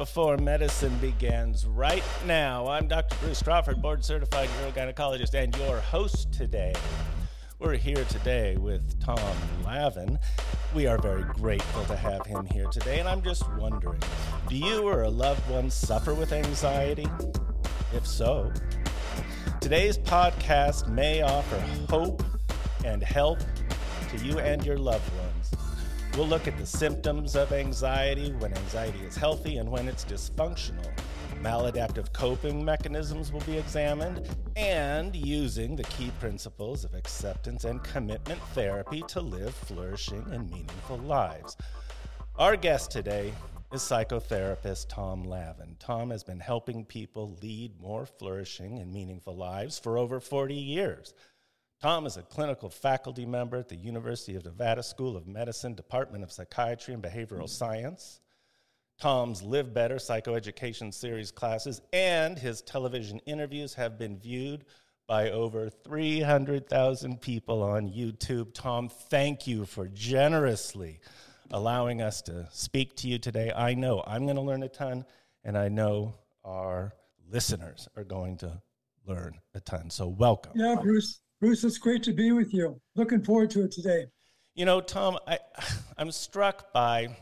before medicine begins right now. I'm Dr. Bruce Crawford, board certified urogynecologist, and your host today. We're here today with Tom Lavin. We are very grateful to have him here today, and I'm just wondering do you or a loved one suffer with anxiety? If so, today's podcast may offer hope and help to you and your loved ones. We'll look at the symptoms of anxiety, when anxiety is healthy and when it's dysfunctional. Maladaptive coping mechanisms will be examined, and using the key principles of acceptance and commitment therapy to live flourishing and meaningful lives. Our guest today is psychotherapist Tom Lavin. Tom has been helping people lead more flourishing and meaningful lives for over 40 years. Tom is a clinical faculty member at the University of Nevada School of Medicine, Department of Psychiatry and Behavioral Science. Tom's Live Better Psychoeducation Series classes and his television interviews have been viewed by over 300,000 people on YouTube. Tom, thank you for generously allowing us to speak to you today. I know I'm going to learn a ton, and I know our listeners are going to learn a ton. So, welcome. Yeah, Bruce. Bruce, it's great to be with you. Looking forward to it today. You know, Tom, I, I'm struck by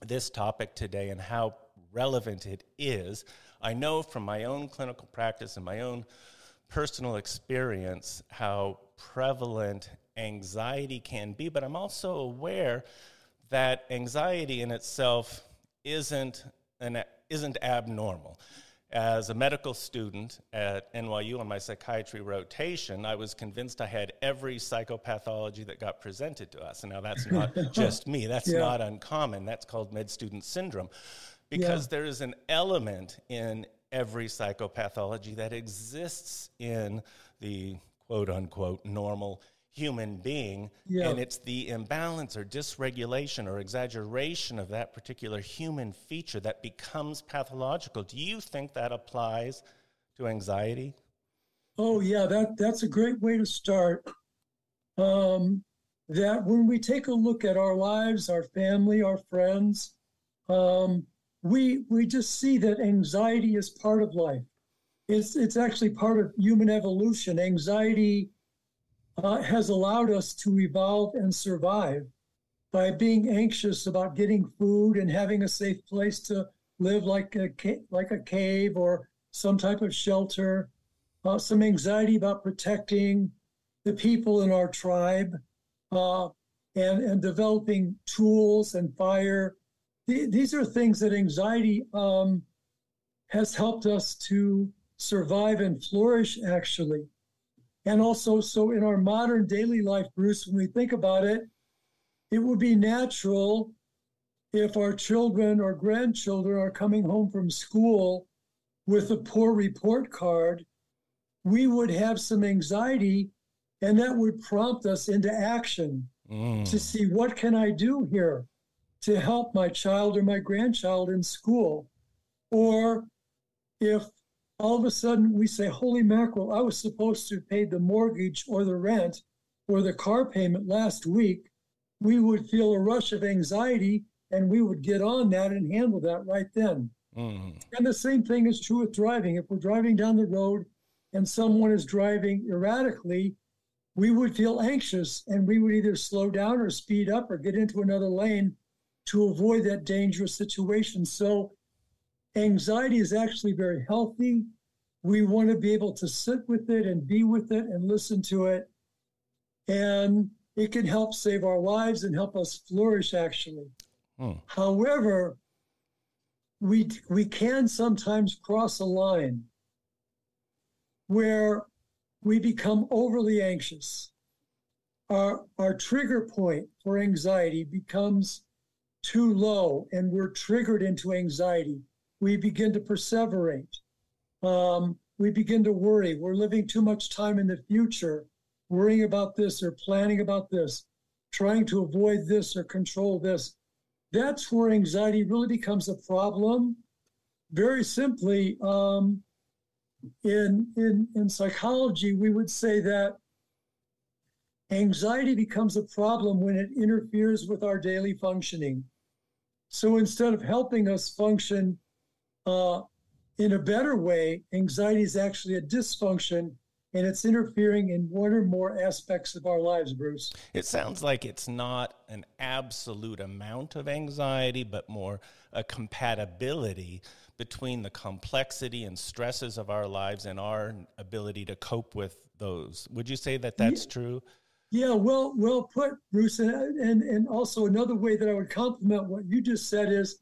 this topic today and how relevant it is. I know from my own clinical practice and my own personal experience how prevalent anxiety can be, but I'm also aware that anxiety in itself isn't an, isn't abnormal as a medical student at NYU on my psychiatry rotation, I was convinced I had every psychopathology that got presented to us. And now that's not just me, that's yeah. not uncommon. That's called med student syndrome because yeah. there is an element in every psychopathology that exists in the quote unquote normal human being yeah. and it's the imbalance or dysregulation or exaggeration of that particular human feature that becomes pathological. Do you think that applies to anxiety? Oh yeah that that's a great way to start. Um, that when we take a look at our lives our family our friends um, we we just see that anxiety is part of life. It's it's actually part of human evolution. Anxiety uh, has allowed us to evolve and survive by being anxious about getting food and having a safe place to live like a like a cave or some type of shelter. Uh, some anxiety about protecting the people in our tribe uh, and and developing tools and fire. Th- these are things that anxiety um, has helped us to survive and flourish actually and also, so in our modern daily life, Bruce, when we think about it, it would be natural if our children or grandchildren are coming home from school with a poor report card, we would have some anxiety and that would prompt us into action mm. to see what can I do here to help my child or my grandchild in school? Or if all of a sudden we say, Holy mackerel, I was supposed to pay the mortgage or the rent or the car payment last week, we would feel a rush of anxiety and we would get on that and handle that right then. Mm. And the same thing is true with driving. If we're driving down the road and someone is driving erratically, we would feel anxious and we would either slow down or speed up or get into another lane to avoid that dangerous situation. So anxiety is actually very healthy. We want to be able to sit with it and be with it and listen to it. And it can help save our lives and help us flourish, actually. Hmm. However, we, we can sometimes cross a line where we become overly anxious. Our, our trigger point for anxiety becomes too low, and we're triggered into anxiety we begin to perseverate. Um, we begin to worry. We're living too much time in the future, worrying about this or planning about this, trying to avoid this or control this. That's where anxiety really becomes a problem. Very simply, um, in, in, in psychology, we would say that anxiety becomes a problem when it interferes with our daily functioning. So instead of helping us function uh, in a better way, anxiety is actually a dysfunction and it's interfering in one or more aspects of our lives, Bruce. It sounds like it's not an absolute amount of anxiety, but more a compatibility between the complexity and stresses of our lives and our ability to cope with those. Would you say that that's yeah. true? Yeah, well, well put, Bruce. And, and and also another way that I would compliment what you just said is,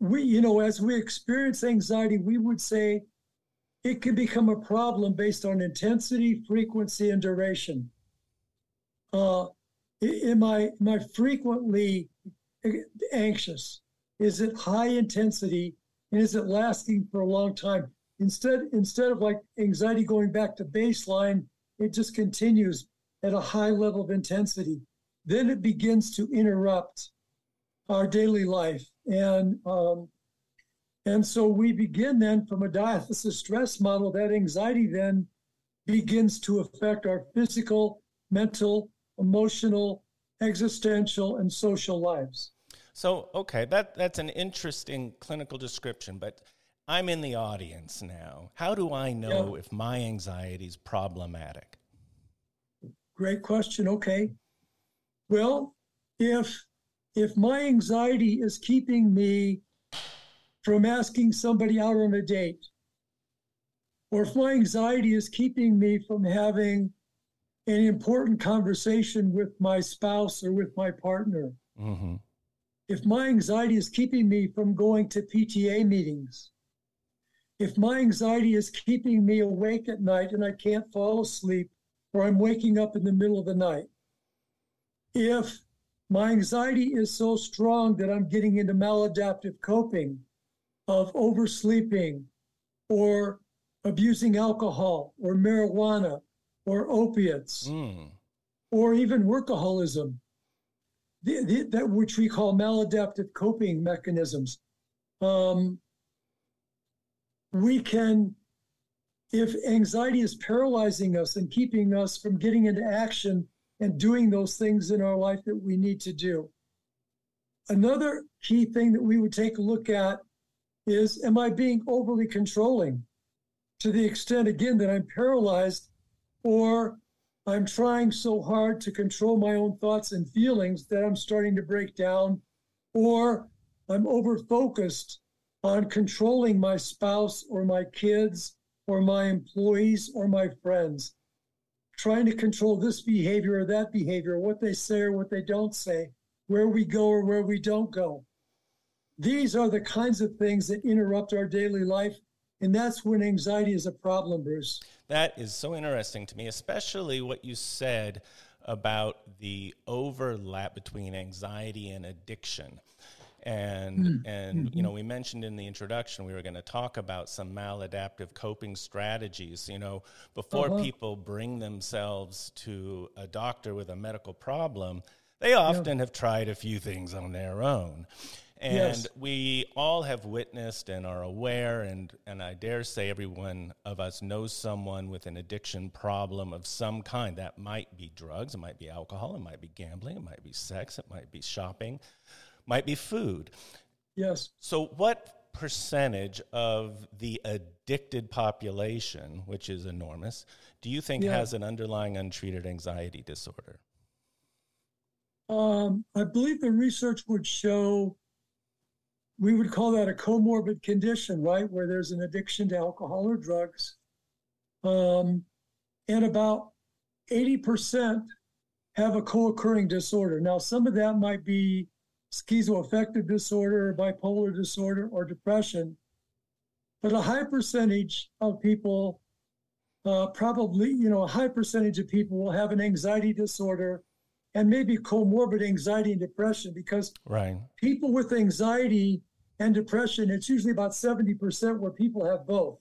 we, you know, as we experience anxiety, we would say it can become a problem based on intensity, frequency, and duration. Uh, am I am I frequently anxious? Is it high intensity, and is it lasting for a long time? Instead, instead of like anxiety going back to baseline, it just continues at a high level of intensity. Then it begins to interrupt our daily life, and um, and so we begin then from a diathesis stress model, that anxiety then begins to affect our physical, mental, emotional, existential, and social lives. So, okay, that, that's an interesting clinical description, but I'm in the audience now. How do I know yeah. if my anxiety is problematic? Great question. Okay. Well, if if my anxiety is keeping me from asking somebody out on a date, or if my anxiety is keeping me from having an important conversation with my spouse or with my partner, mm-hmm. if my anxiety is keeping me from going to PTA meetings, if my anxiety is keeping me awake at night and I can't fall asleep, or I'm waking up in the middle of the night, if my anxiety is so strong that I'm getting into maladaptive coping, of oversleeping or abusing alcohol or marijuana or opiates mm. or even workaholism, the, the, that which we call maladaptive coping mechanisms. Um, we can, if anxiety is paralyzing us and keeping us from getting into action and doing those things in our life that we need to do. Another key thing that we would take a look at is am I being overly controlling to the extent, again, that I'm paralyzed or I'm trying so hard to control my own thoughts and feelings that I'm starting to break down, or I'm over focused on controlling my spouse or my kids or my employees or my friends, trying to control this behavior or that behavior, what they say or what they don't say, where we go or where we don't go. These are the kinds of things that interrupt our daily life. And that's when anxiety is a problem, Bruce. That is so interesting to me, especially what you said about the overlap between anxiety and addiction. And mm-hmm. and you know, we mentioned in the introduction we were going to talk about some maladaptive coping strategies. You know, before uh-huh. people bring themselves to a doctor with a medical problem, they often yeah. have tried a few things on their own. And yes. we all have witnessed and are aware, and, and I dare say everyone of us knows someone with an addiction problem of some kind. That might be drugs, it might be alcohol, it might be gambling, it might be sex, it might be shopping, might be food. Yes. So, what percentage of the addicted population, which is enormous, do you think yeah. has an underlying untreated anxiety disorder? Um, I believe the research would show we would call that a comorbid condition, right? Where there's an addiction to alcohol or drugs. Um, and about 80% have a co occurring disorder. Now, some of that might be schizoaffective disorder, bipolar disorder, or depression. But a high percentage of people, uh, probably, you know, a high percentage of people will have an anxiety disorder and maybe comorbid anxiety and depression because right. people with anxiety and depression, it's usually about 70% where people have both.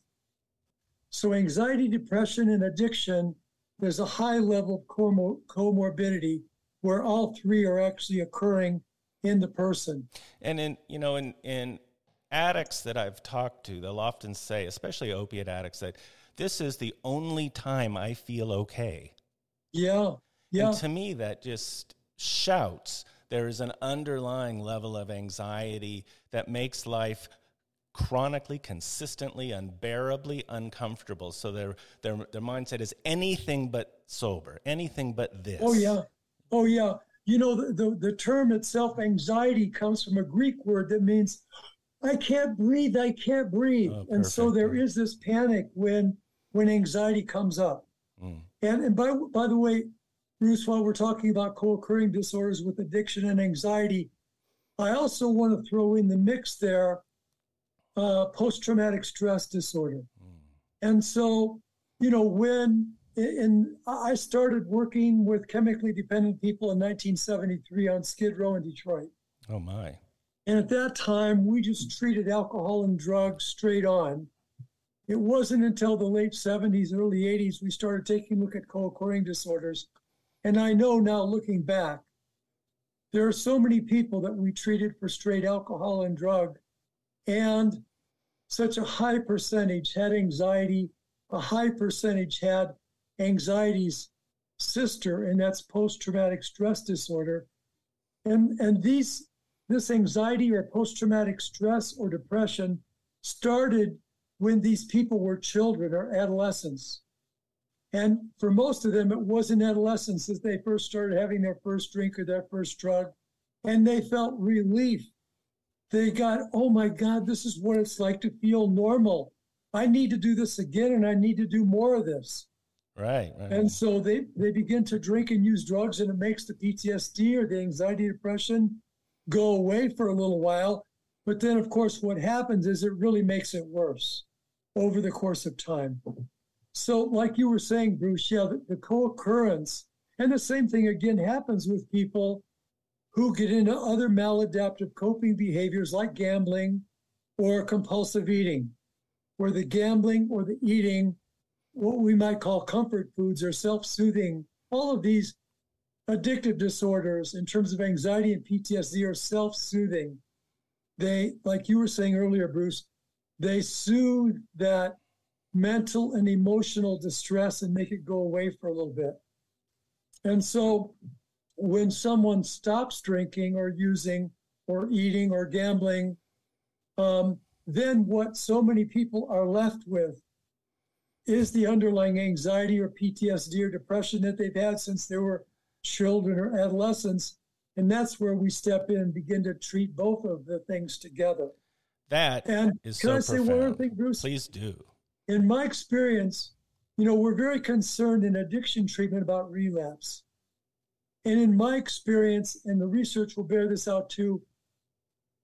So, anxiety, depression, and addiction, there's a high level of comor- comorbidity where all three are actually occurring in the person. And in, you know, in, in addicts that I've talked to, they'll often say, especially opiate addicts, that this is the only time I feel okay. Yeah. Yeah. And to me, that just shouts there is an underlying level of anxiety that makes life chronically, consistently, unbearably uncomfortable. So their their their mindset is anything but sober, anything but this. Oh yeah, oh yeah. You know the, the, the term itself, anxiety, comes from a Greek word that means I can't breathe, I can't breathe. Oh, and so there is this panic when when anxiety comes up. Mm. And and by by the way, Bruce, while we're talking about co-occurring disorders with addiction and anxiety, I also want to throw in the mix there uh, post-traumatic stress disorder. Mm. And so, you know, when in I started working with chemically dependent people in 1973 on Skid Row in Detroit. Oh my. And at that time, we just treated alcohol and drugs straight on. It wasn't until the late 70s, early 80s, we started taking a look at co occurring disorders. And I know now, looking back, there are so many people that we treated for straight alcohol and drug, and such a high percentage had anxiety, a high percentage had anxiety's sister, and that's post traumatic stress disorder. And, and these this anxiety or post traumatic stress or depression started when these people were children or adolescents. And for most of them, it was in adolescence that they first started having their first drink or their first drug. And they felt relief. They got, oh my God, this is what it's like to feel normal. I need to do this again and I need to do more of this. Right, right. And so they, they begin to drink and use drugs, and it makes the PTSD or the anxiety depression go away for a little while. But then, of course, what happens is it really makes it worse over the course of time. So, like you were saying, Bruce, yeah, the, the co occurrence, and the same thing again happens with people who get into other maladaptive coping behaviors like gambling or compulsive eating, where the gambling or the eating, what we might call comfort foods or self soothing, all of these addictive disorders in terms of anxiety and PTSD are self soothing. They, like you were saying earlier, Bruce, they soothe that mental and emotional distress and make it go away for a little bit. And so when someone stops drinking or using or eating or gambling, um, then what so many people are left with is the underlying anxiety or PTSD or depression that they've had since they were children or adolescents. And that's where we step in and begin to treat both of the things together. That and is can so I say profound. one other thing, Bruce? Please do. In my experience, you know, we're very concerned in addiction treatment about relapse. And in my experience, and the research will bear this out too,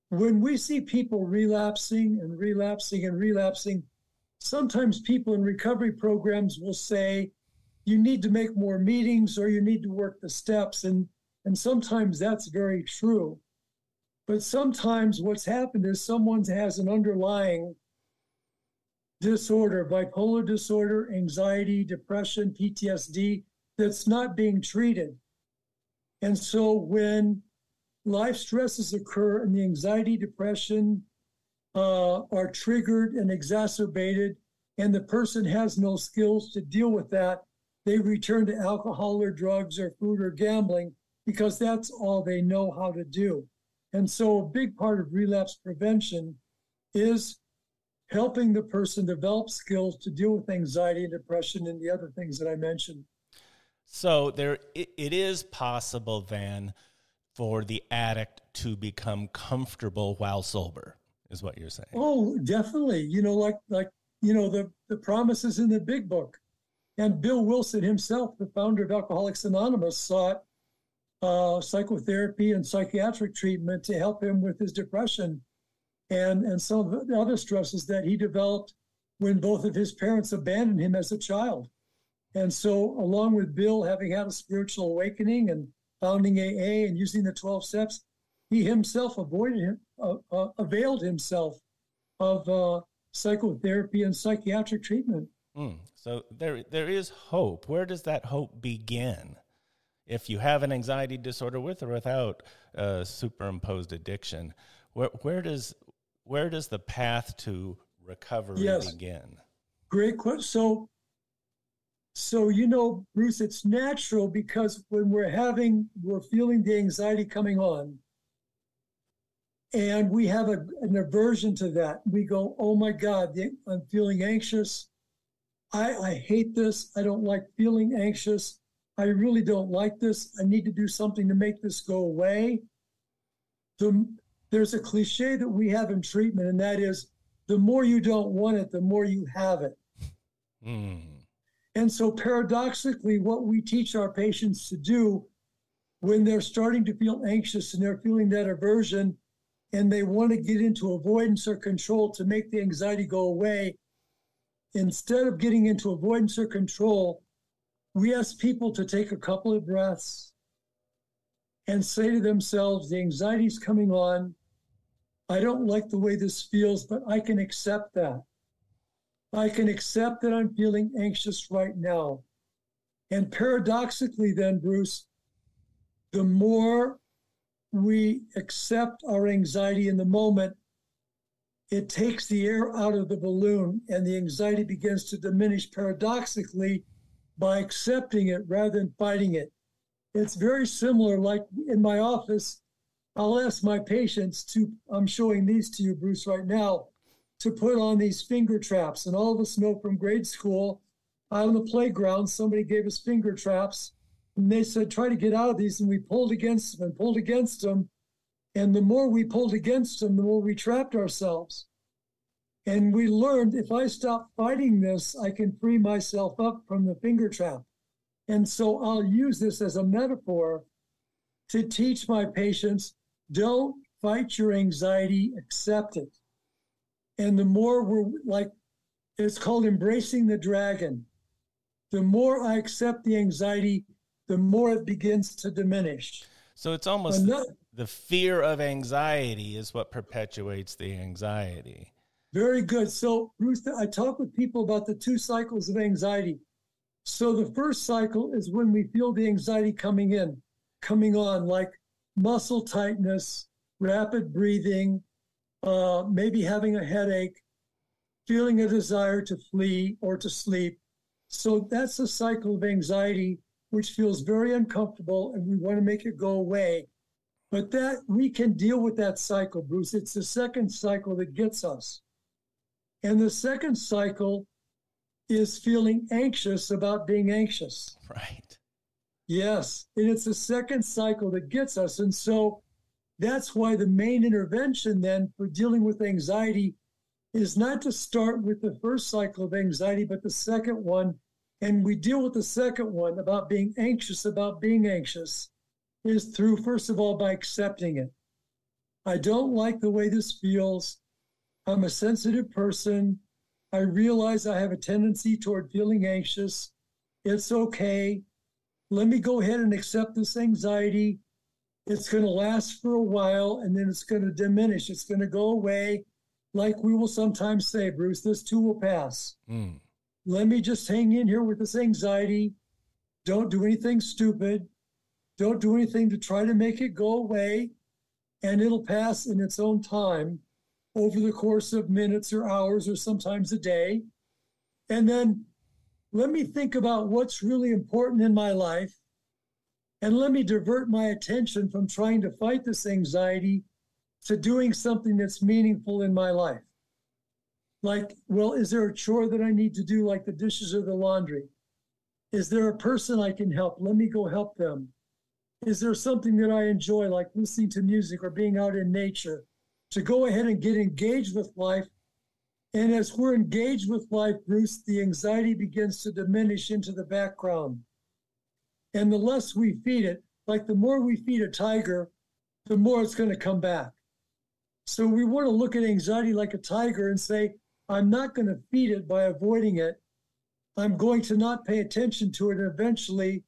when we see people relapsing and relapsing and relapsing, sometimes people in recovery programs will say, you need to make more meetings or you need to work the steps. And, and sometimes that's very true. But sometimes what's happened is someone has an underlying disorder, bipolar disorder, anxiety, depression, PTSD, that's not being treated. And so when life stresses occur and the anxiety, depression uh, are triggered and exacerbated, and the person has no skills to deal with that, they return to alcohol or drugs or food or gambling because that's all they know how to do. And so, a big part of relapse prevention is helping the person develop skills to deal with anxiety and depression and the other things that I mentioned. So, there it, it is possible, then for the addict to become comfortable while sober, is what you're saying. Oh, definitely. You know, like like you know the the promises in the big book and Bill Wilson himself, the founder of Alcoholics Anonymous, sought uh, psychotherapy and psychiatric treatment to help him with his depression and, and some of the other stresses that he developed when both of his parents abandoned him as a child. And so, along with Bill having had a spiritual awakening and founding AA and using the 12 steps, he himself avoided him, uh, uh, availed himself of uh, psychotherapy and psychiatric treatment. Mm. So there, there is hope. Where does that hope begin? If you have an anxiety disorder with or without a superimposed addiction, where, where does where does the path to recovery yes. begin? Great question. So, so you know, Bruce, it's natural because when we're having, we're feeling the anxiety coming on, and we have a, an aversion to that. We go, oh my God, I'm feeling anxious. I, I hate this. I don't like feeling anxious. I really don't like this. I need to do something to make this go away. The, there's a cliche that we have in treatment, and that is the more you don't want it, the more you have it. Mm. And so, paradoxically, what we teach our patients to do when they're starting to feel anxious and they're feeling that aversion and they want to get into avoidance or control to make the anxiety go away, instead of getting into avoidance or control, we ask people to take a couple of breaths and say to themselves, the anxiety is coming on. I don't like the way this feels, but I can accept that. I can accept that I'm feeling anxious right now. And paradoxically, then, Bruce, the more we accept our anxiety in the moment, it takes the air out of the balloon and the anxiety begins to diminish paradoxically by accepting it rather than fighting it. It's very similar, like in my office, I'll ask my patients to, I'm showing these to you, Bruce, right now, to put on these finger traps. And all of us know from grade school, on the playground, somebody gave us finger traps. And they said, try to get out of these. And we pulled against them and pulled against them. And the more we pulled against them, the more we trapped ourselves. And we learned if I stop fighting this, I can free myself up from the finger trap. And so I'll use this as a metaphor to teach my patients don't fight your anxiety, accept it. And the more we're like, it's called embracing the dragon. The more I accept the anxiety, the more it begins to diminish. So it's almost Another, the fear of anxiety is what perpetuates the anxiety. Very good. So, Bruce, I talk with people about the two cycles of anxiety. So, the first cycle is when we feel the anxiety coming in, coming on, like muscle tightness, rapid breathing, uh, maybe having a headache, feeling a desire to flee or to sleep. So, that's a cycle of anxiety, which feels very uncomfortable, and we want to make it go away. But that we can deal with that cycle, Bruce. It's the second cycle that gets us. And the second cycle is feeling anxious about being anxious. Right. Yes. And it's the second cycle that gets us. And so that's why the main intervention then for dealing with anxiety is not to start with the first cycle of anxiety, but the second one. And we deal with the second one about being anxious about being anxious is through, first of all, by accepting it. I don't like the way this feels. I'm a sensitive person. I realize I have a tendency toward feeling anxious. It's okay. Let me go ahead and accept this anxiety. It's going to last for a while and then it's going to diminish. It's going to go away. Like we will sometimes say, Bruce, this too will pass. Mm. Let me just hang in here with this anxiety. Don't do anything stupid. Don't do anything to try to make it go away, and it'll pass in its own time over the course of minutes or hours or sometimes a day. And then let me think about what's really important in my life. And let me divert my attention from trying to fight this anxiety to doing something that's meaningful in my life. Like, well, is there a chore that I need to do, like the dishes or the laundry? Is there a person I can help? Let me go help them. Is there something that I enjoy, like listening to music or being out in nature? To go ahead and get engaged with life. And as we're engaged with life, Bruce, the anxiety begins to diminish into the background. And the less we feed it, like the more we feed a tiger, the more it's going to come back. So we want to look at anxiety like a tiger and say, I'm not going to feed it by avoiding it. I'm going to not pay attention to it. And eventually,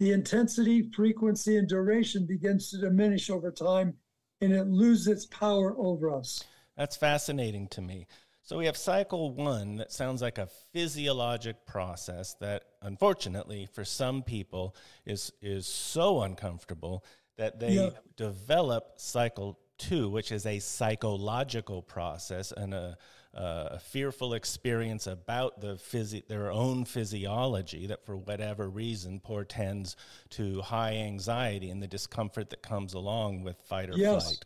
the intensity, frequency, and duration begins to diminish over time and it loses its power over us. That's fascinating to me. So we have cycle one that sounds like a physiologic process that unfortunately for some people is is so uncomfortable that they yeah. develop cycle two, which is a psychological process and a, a fearful experience about the phys- their own physiology that, for whatever reason, portends to high anxiety and the discomfort that comes along with fight or yes. flight.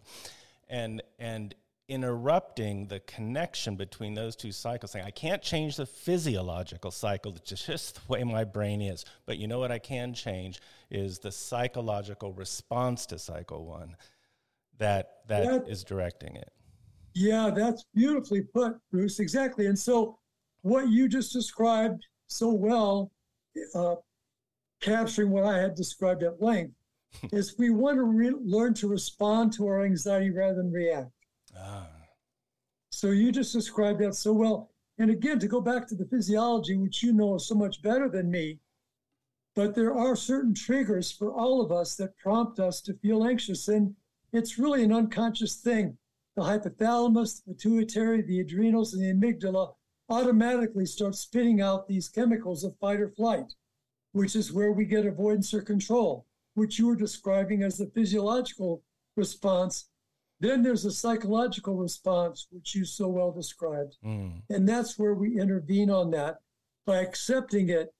and and interrupting the connection between those two cycles saying i can't change the physiological cycle it's just the way my brain is but you know what i can change is the psychological response to cycle one that that, that is directing it yeah that's beautifully put bruce exactly and so what you just described so well uh, capturing what i had described at length is we want to re- learn to respond to our anxiety rather than react Ah. So you just described that so well. And again, to go back to the physiology, which you know so much better than me, but there are certain triggers for all of us that prompt us to feel anxious. And it's really an unconscious thing. The hypothalamus, the pituitary, the adrenals, and the amygdala automatically start spitting out these chemicals of fight or flight, which is where we get avoidance or control, which you were describing as the physiological response then there's a psychological response, which you so well described. Mm. And that's where we intervene on that by accepting it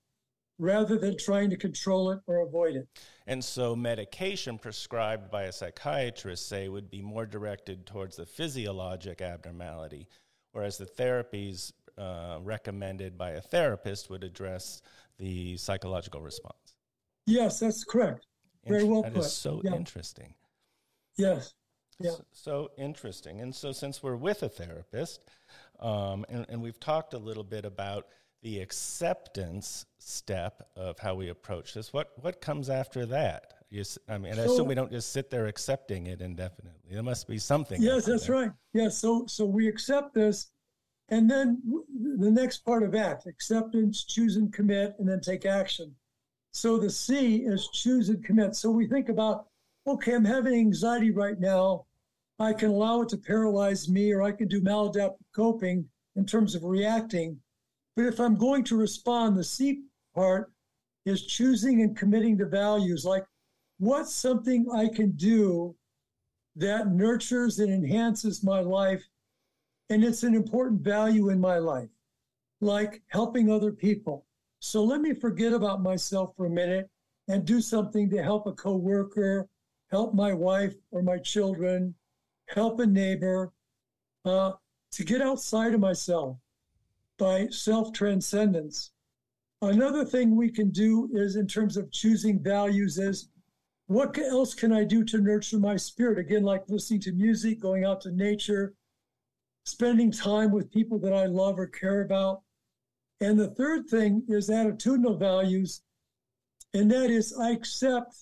rather than trying to control it or avoid it. And so, medication prescribed by a psychiatrist, say, would be more directed towards the physiologic abnormality, whereas the therapies uh, recommended by a therapist would address the psychological response. Yes, that's correct. Very well that put. That is so yeah. interesting. Yes. Yeah. So, so, interesting. And so, since we're with a therapist, um, and, and we've talked a little bit about the acceptance step of how we approach this, what what comes after that? You, I mean, so, I assume we don't just sit there accepting it indefinitely. There must be something. Yes, that's there. right. Yes. So so we accept this, and then the next part of act: acceptance, choose and commit, and then take action. So the C is choose and commit. So we think about, okay, I'm having anxiety right now. I can allow it to paralyze me, or I can do maladaptive coping in terms of reacting. But if I'm going to respond, the C part is choosing and committing to values like what's something I can do that nurtures and enhances my life. And it's an important value in my life, like helping other people. So let me forget about myself for a minute and do something to help a coworker, help my wife or my children, help a neighbor, uh, to get outside of myself by self transcendence. Another thing we can do is, in terms of choosing values, is what else can I do to nurture my spirit? Again, like listening to music, going out to nature, spending time with people that I love or care about. And the third thing is attitudinal values, and that is I accept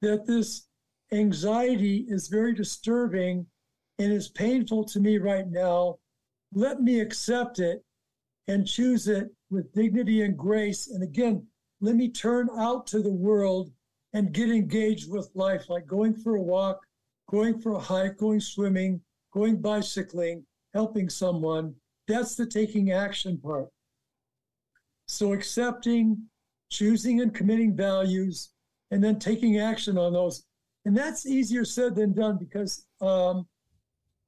that this anxiety is very disturbing and is painful to me right now. Let me accept it and choose it with dignity and grace. And again, let me turn out to the world and get engaged with life, like going for a walk, going for a hike, going swimming, going bicycling, helping someone. That's the taking action part. So accepting, choosing, and committing values, and then taking action on those and that's easier said than done because, um,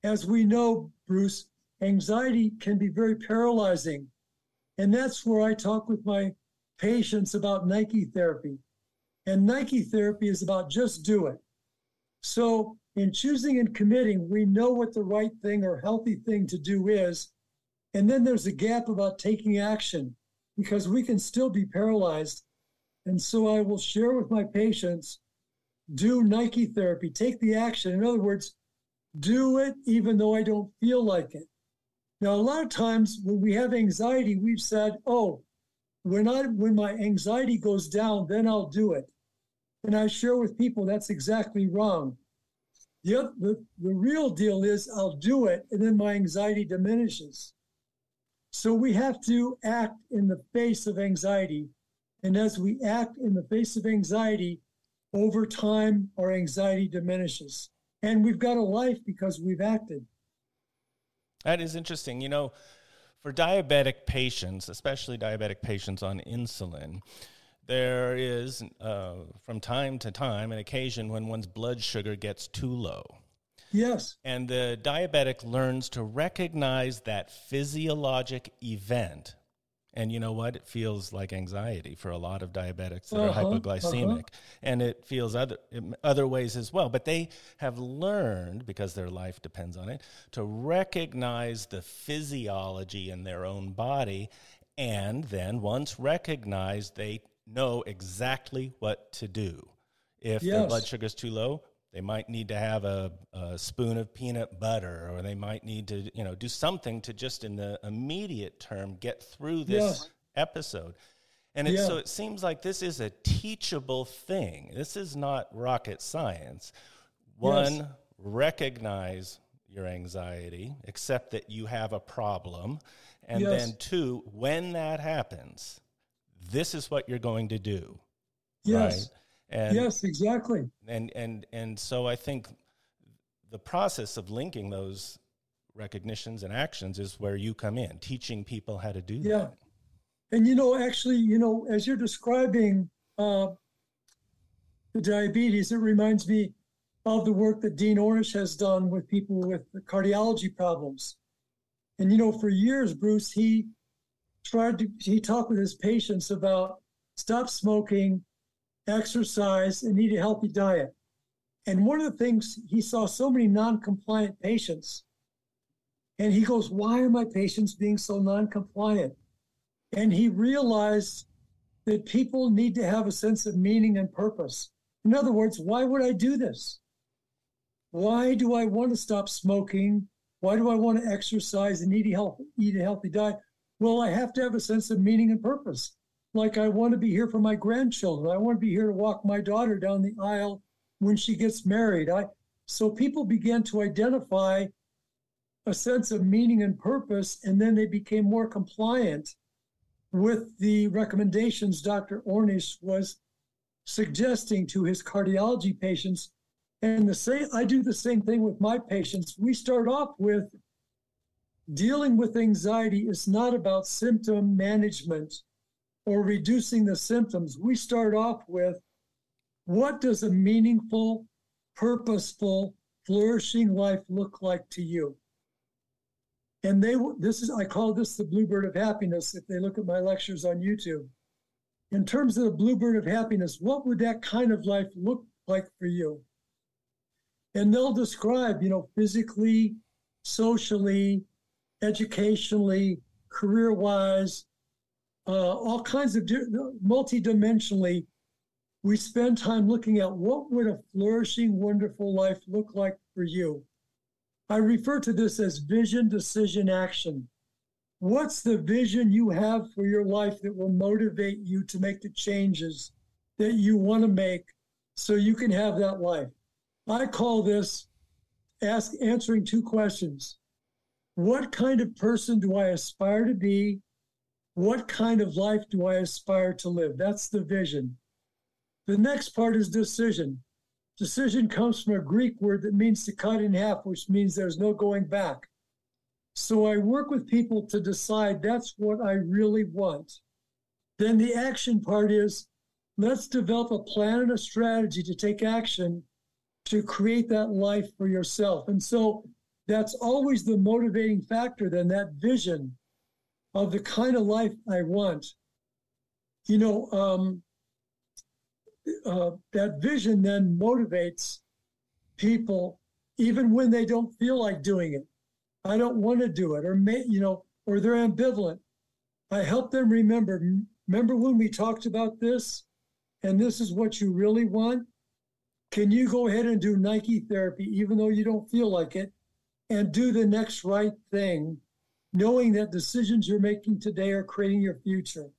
as we know, Bruce, anxiety can be very paralyzing. And that's where I talk with my patients about Nike therapy. And Nike therapy is about just do it. So, in choosing and committing, we know what the right thing or healthy thing to do is. And then there's a gap about taking action because we can still be paralyzed. And so I will share with my patients do Nike therapy, take the action. In other words, do it even though I don't feel like it. Now, a lot of times when we have anxiety, we've said, oh, when I when my anxiety goes down, then I'll do it. And I share with people that's exactly wrong. The, the, the real deal is I'll do it and then my anxiety diminishes. So we have to act in the face of anxiety. And as we act in the face of anxiety, over time, our anxiety diminishes. And we've got a life because we've acted. That is interesting. You know, for diabetic patients, especially diabetic patients on insulin, there is, uh, from time to time, an occasion when one's blood sugar gets too low. Yes. And the diabetic learns to recognize that physiologic event And you know what? It feels like anxiety for a lot of diabetics that Uh-huh, are hypoglycemic, uh-huh. and it feels other other ways as well. But they have learned because their life depends on it to recognize the physiology in their own body, and then once recognized, they know exactly what to do. If their blood sugar is too low, they might need to have a, a spoon of peanut butter, or they might need to, you know, do something to just in the immediate term get through this Yes. episode. And it's, Yeah. so it seems like this is a teachable thing. This is not rocket science. One, recognize your anxiety, accept that you have a problem, and Yes. then two, when that happens, this is what you're going to do. Yes. Right? And yes, exactly. and and and so I think the process of linking those recognitions and actions is where you come in, teaching people how to do Yeah. that. And you know, actually, you know, as you're describing uh, the diabetes, it reminds me of the work that Dean Ornish has done with people with cardiology problems. And you know, for years, Bruce, he tried to he talked with his patients about stop smoking, exercise, and eat a healthy diet. And one of the things he saw so many non-compliant patients, and he goes, "Why are my patients being so non-compliant?" And he realized that people need to have a sense of meaning and purpose. In other words, why would I do this? Why do I want to stop smoking? Why do I want to exercise and eat a healthy, eat a healthy diet? Well, I have to have a sense of meaning and purpose. Like I want to be here for my grandchildren. I want to be here to walk my daughter down the aisle when she gets married. I so people began to identify a sense of meaning and purpose, and then they became more compliant with the recommendations Dr. Ornish was suggesting to his cardiology patients. And the same, I do the same thing with my patients. We start off with dealing with anxiety is not about symptom management or reducing the symptoms. We start off with what does a meaningful, purposeful, flourishing life look like to you? And they this is I call this the bluebird of happiness if they look at my lectures on YouTube. In terms of the bluebird of happiness, what would that kind of life look like for you? And they'll describe, you know, physically, socially, educationally, career-wise, uh, all kinds of di- multi-dimensionally. We spend time looking at what would a flourishing, wonderful life look like for you. I refer to this as vision, decision, action. What's the vision you have for your life that will motivate you to make the changes that you want to make so you can have that life? I call this ask answering two questions. What kind of person do I aspire to be? What kind of life do I aspire to live? That's the vision. The next part is decision. Decision comes from a Greek word that means to cut in half, which means there's no going back. So I work with people to decide that's what I really want. Then the action part is let's develop a plan and a strategy to take action to create that life for yourself. And so that's always the motivating factor, then that vision of the kind of life I want. You know, um, uh, that vision then motivates people even when they don't feel like doing it. I don't want to do it, or may, you know, or they're ambivalent. I help them remember. Remember when we talked about this, and this is what you really want. Can you go ahead and do Nike therapy, even though you don't feel like it, and do the next right thing, knowing that decisions you're making today are creating your future?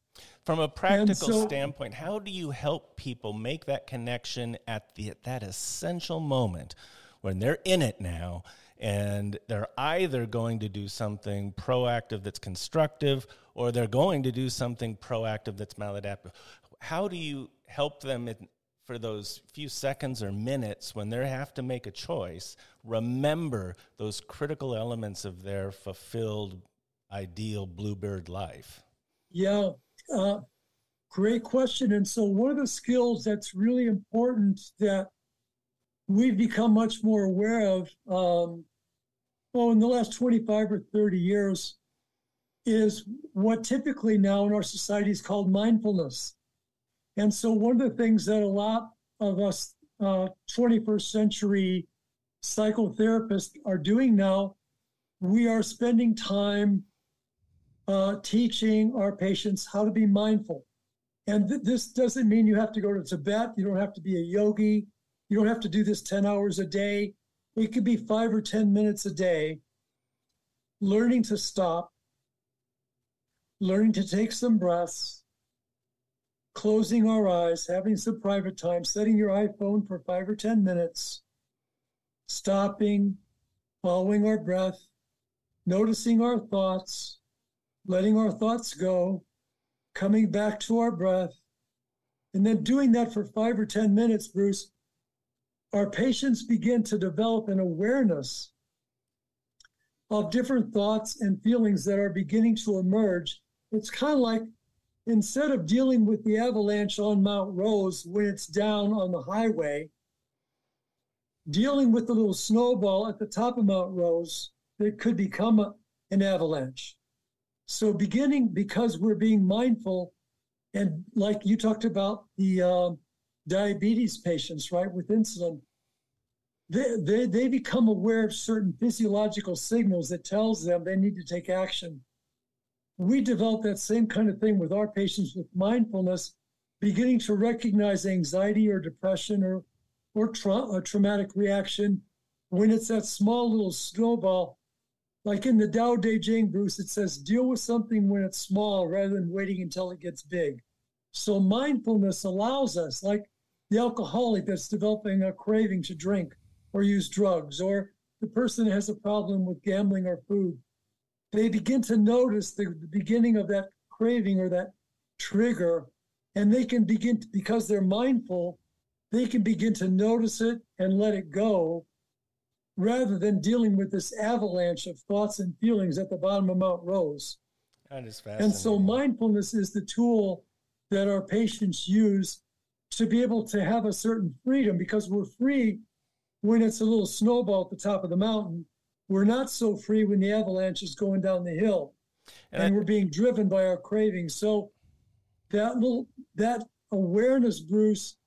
From a practical so- standpoint, how do you help people make that connection at the at that essential moment when they're in it now and they're either going to do something proactive that's constructive or they're going to do something proactive that's maladaptive? How do you help them in, for those few seconds or minutes when they have to make a choice remember those critical elements of their fulfilled ideal bluebird life? Yeah, uh, great question. And so, one of the skills that's really important that we've become much more aware of, um, oh, in the last 25 or 30 years, is what typically now in our society is called mindfulness. And so, one of the things that a lot of us uh, 21st century psychotherapists are doing now, we are spending time uh, teaching our patients how to be mindful. And th- this doesn't mean you have to go to Tibet. You don't have to be a yogi. You don't have to do this 10 hours a day. It could be five or 10 minutes a day, learning to stop, learning to take some breaths, closing our eyes, having some private time, setting your iPhone for five or 10 minutes, stopping, following our breath, noticing our thoughts, letting our thoughts go, coming back to our breath, and then doing that for five or 10 minutes, Bruce, our patients begin to develop an awareness of different thoughts and feelings that are beginning to emerge. It's kind of like instead of dealing with the avalanche on Mount Rose when it's down on the highway, dealing with the little snowball at the top of Mount Rose that could become a, an avalanche. So, beginning because we're being mindful, and like you talked about the uh, diabetes patients, right, with insulin, they, they, they become aware of certain physiological signals that tells them they need to take action. We develop that same kind of thing with our patients with mindfulness, beginning to recognize anxiety or depression or, or tra- a traumatic reaction when it's that small little snowball like in the Tao Te Ching, Bruce, it says deal with something when it's small rather than waiting until it gets big. So mindfulness allows us, like the alcoholic that's developing a craving to drink or use drugs, or the person that has a problem with gambling or food, they begin to notice the, the beginning of that craving or that trigger, and they can begin to, because they're mindful, they can begin to notice it and let it go rather than dealing with this avalanche of thoughts and feelings at the bottom of Mount Rose. That is fascinating. And so mindfulness is the tool that our patients use to be able to have a certain freedom because we're free when it's a little snowball at the top of the mountain. We're not so free when the avalanche is going down the hill and, and I, we're being driven by our cravings. So that little that awareness, Bruce,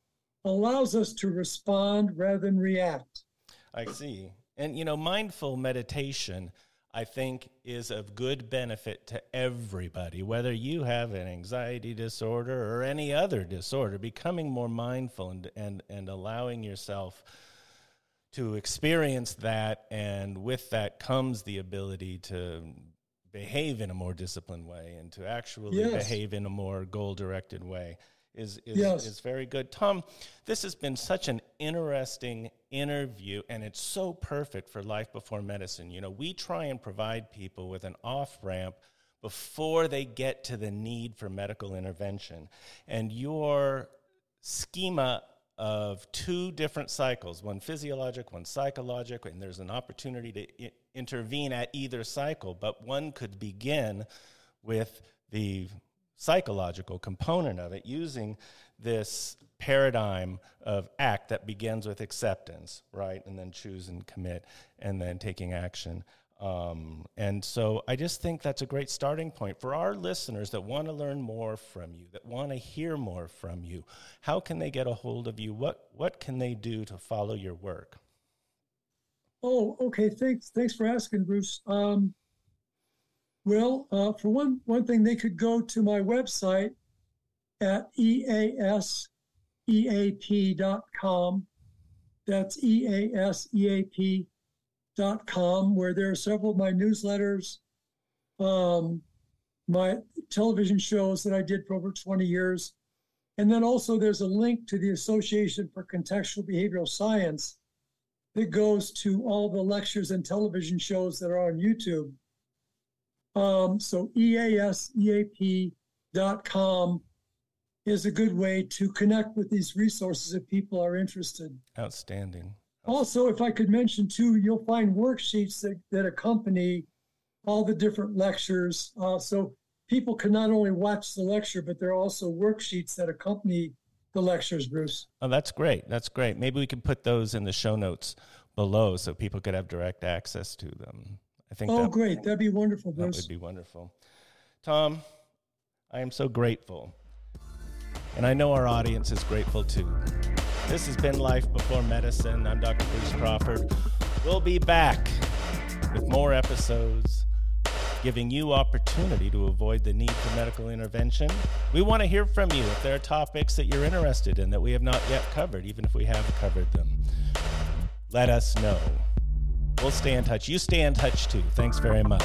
allows us to respond rather than react. I see. And, you know, mindful meditation, I think, is of good benefit to everybody, whether you have an anxiety disorder or any other disorder, becoming more mindful and, and, and allowing yourself to experience that. And with that comes the ability to behave in a more disciplined way and to actually yes. behave in a more goal directed way is is, yes. is very good. Tom, this has been such an interesting interview, and it's so perfect for life before medicine. You know, we try and provide people with an off ramp before they get to the need for medical intervention, and your schema of two different cycles one physiologic one psychologic and there's an opportunity to I- intervene at either cycle but one could begin with the psychological component of it using this paradigm of ACT that begins with acceptance, right? And then choose and commit and then taking action. Um, and so I just think that's a great starting point for our listeners that want to learn more from you, that want to hear more from you. How can they get a hold of you? What, what can they do to follow your work? Oh, okay. Thanks. Thanks for asking, Bruce. Um, well, uh, for one, one thing, they could go to my website at easeap.com. That's easeap.com, where there are several of my newsletters, um, my television shows that I did for over 20 years. And then also there's a link to the Association for Contextual Behavioral Science that goes to all the lectures and television shows that are on YouTube. Um, so easeap.com is a good way to connect with these resources if people are interested. Outstanding. Also, if I could mention too, you'll find worksheets that, that accompany all the different lectures. Uh, so people can not only watch the lecture, but there are also worksheets that accompany the lectures, Bruce. Oh, that's great. That's great. Maybe we can put those in the show notes below so people could have direct access to them. I think. Oh, that, great! That'd be wonderful, Bruce. That would be wonderful. Tom, I am so grateful. And I know our audience is grateful too. This has been Life Before Medicine. I'm Dr. Bruce Crawford. We'll be back with more episodes giving you opportunity to avoid the need for medical intervention. We want to hear from you if there are topics that you're interested in that we have not yet covered, even if we have covered them. Let us know. We'll stay in touch. You stay in touch too. Thanks very much.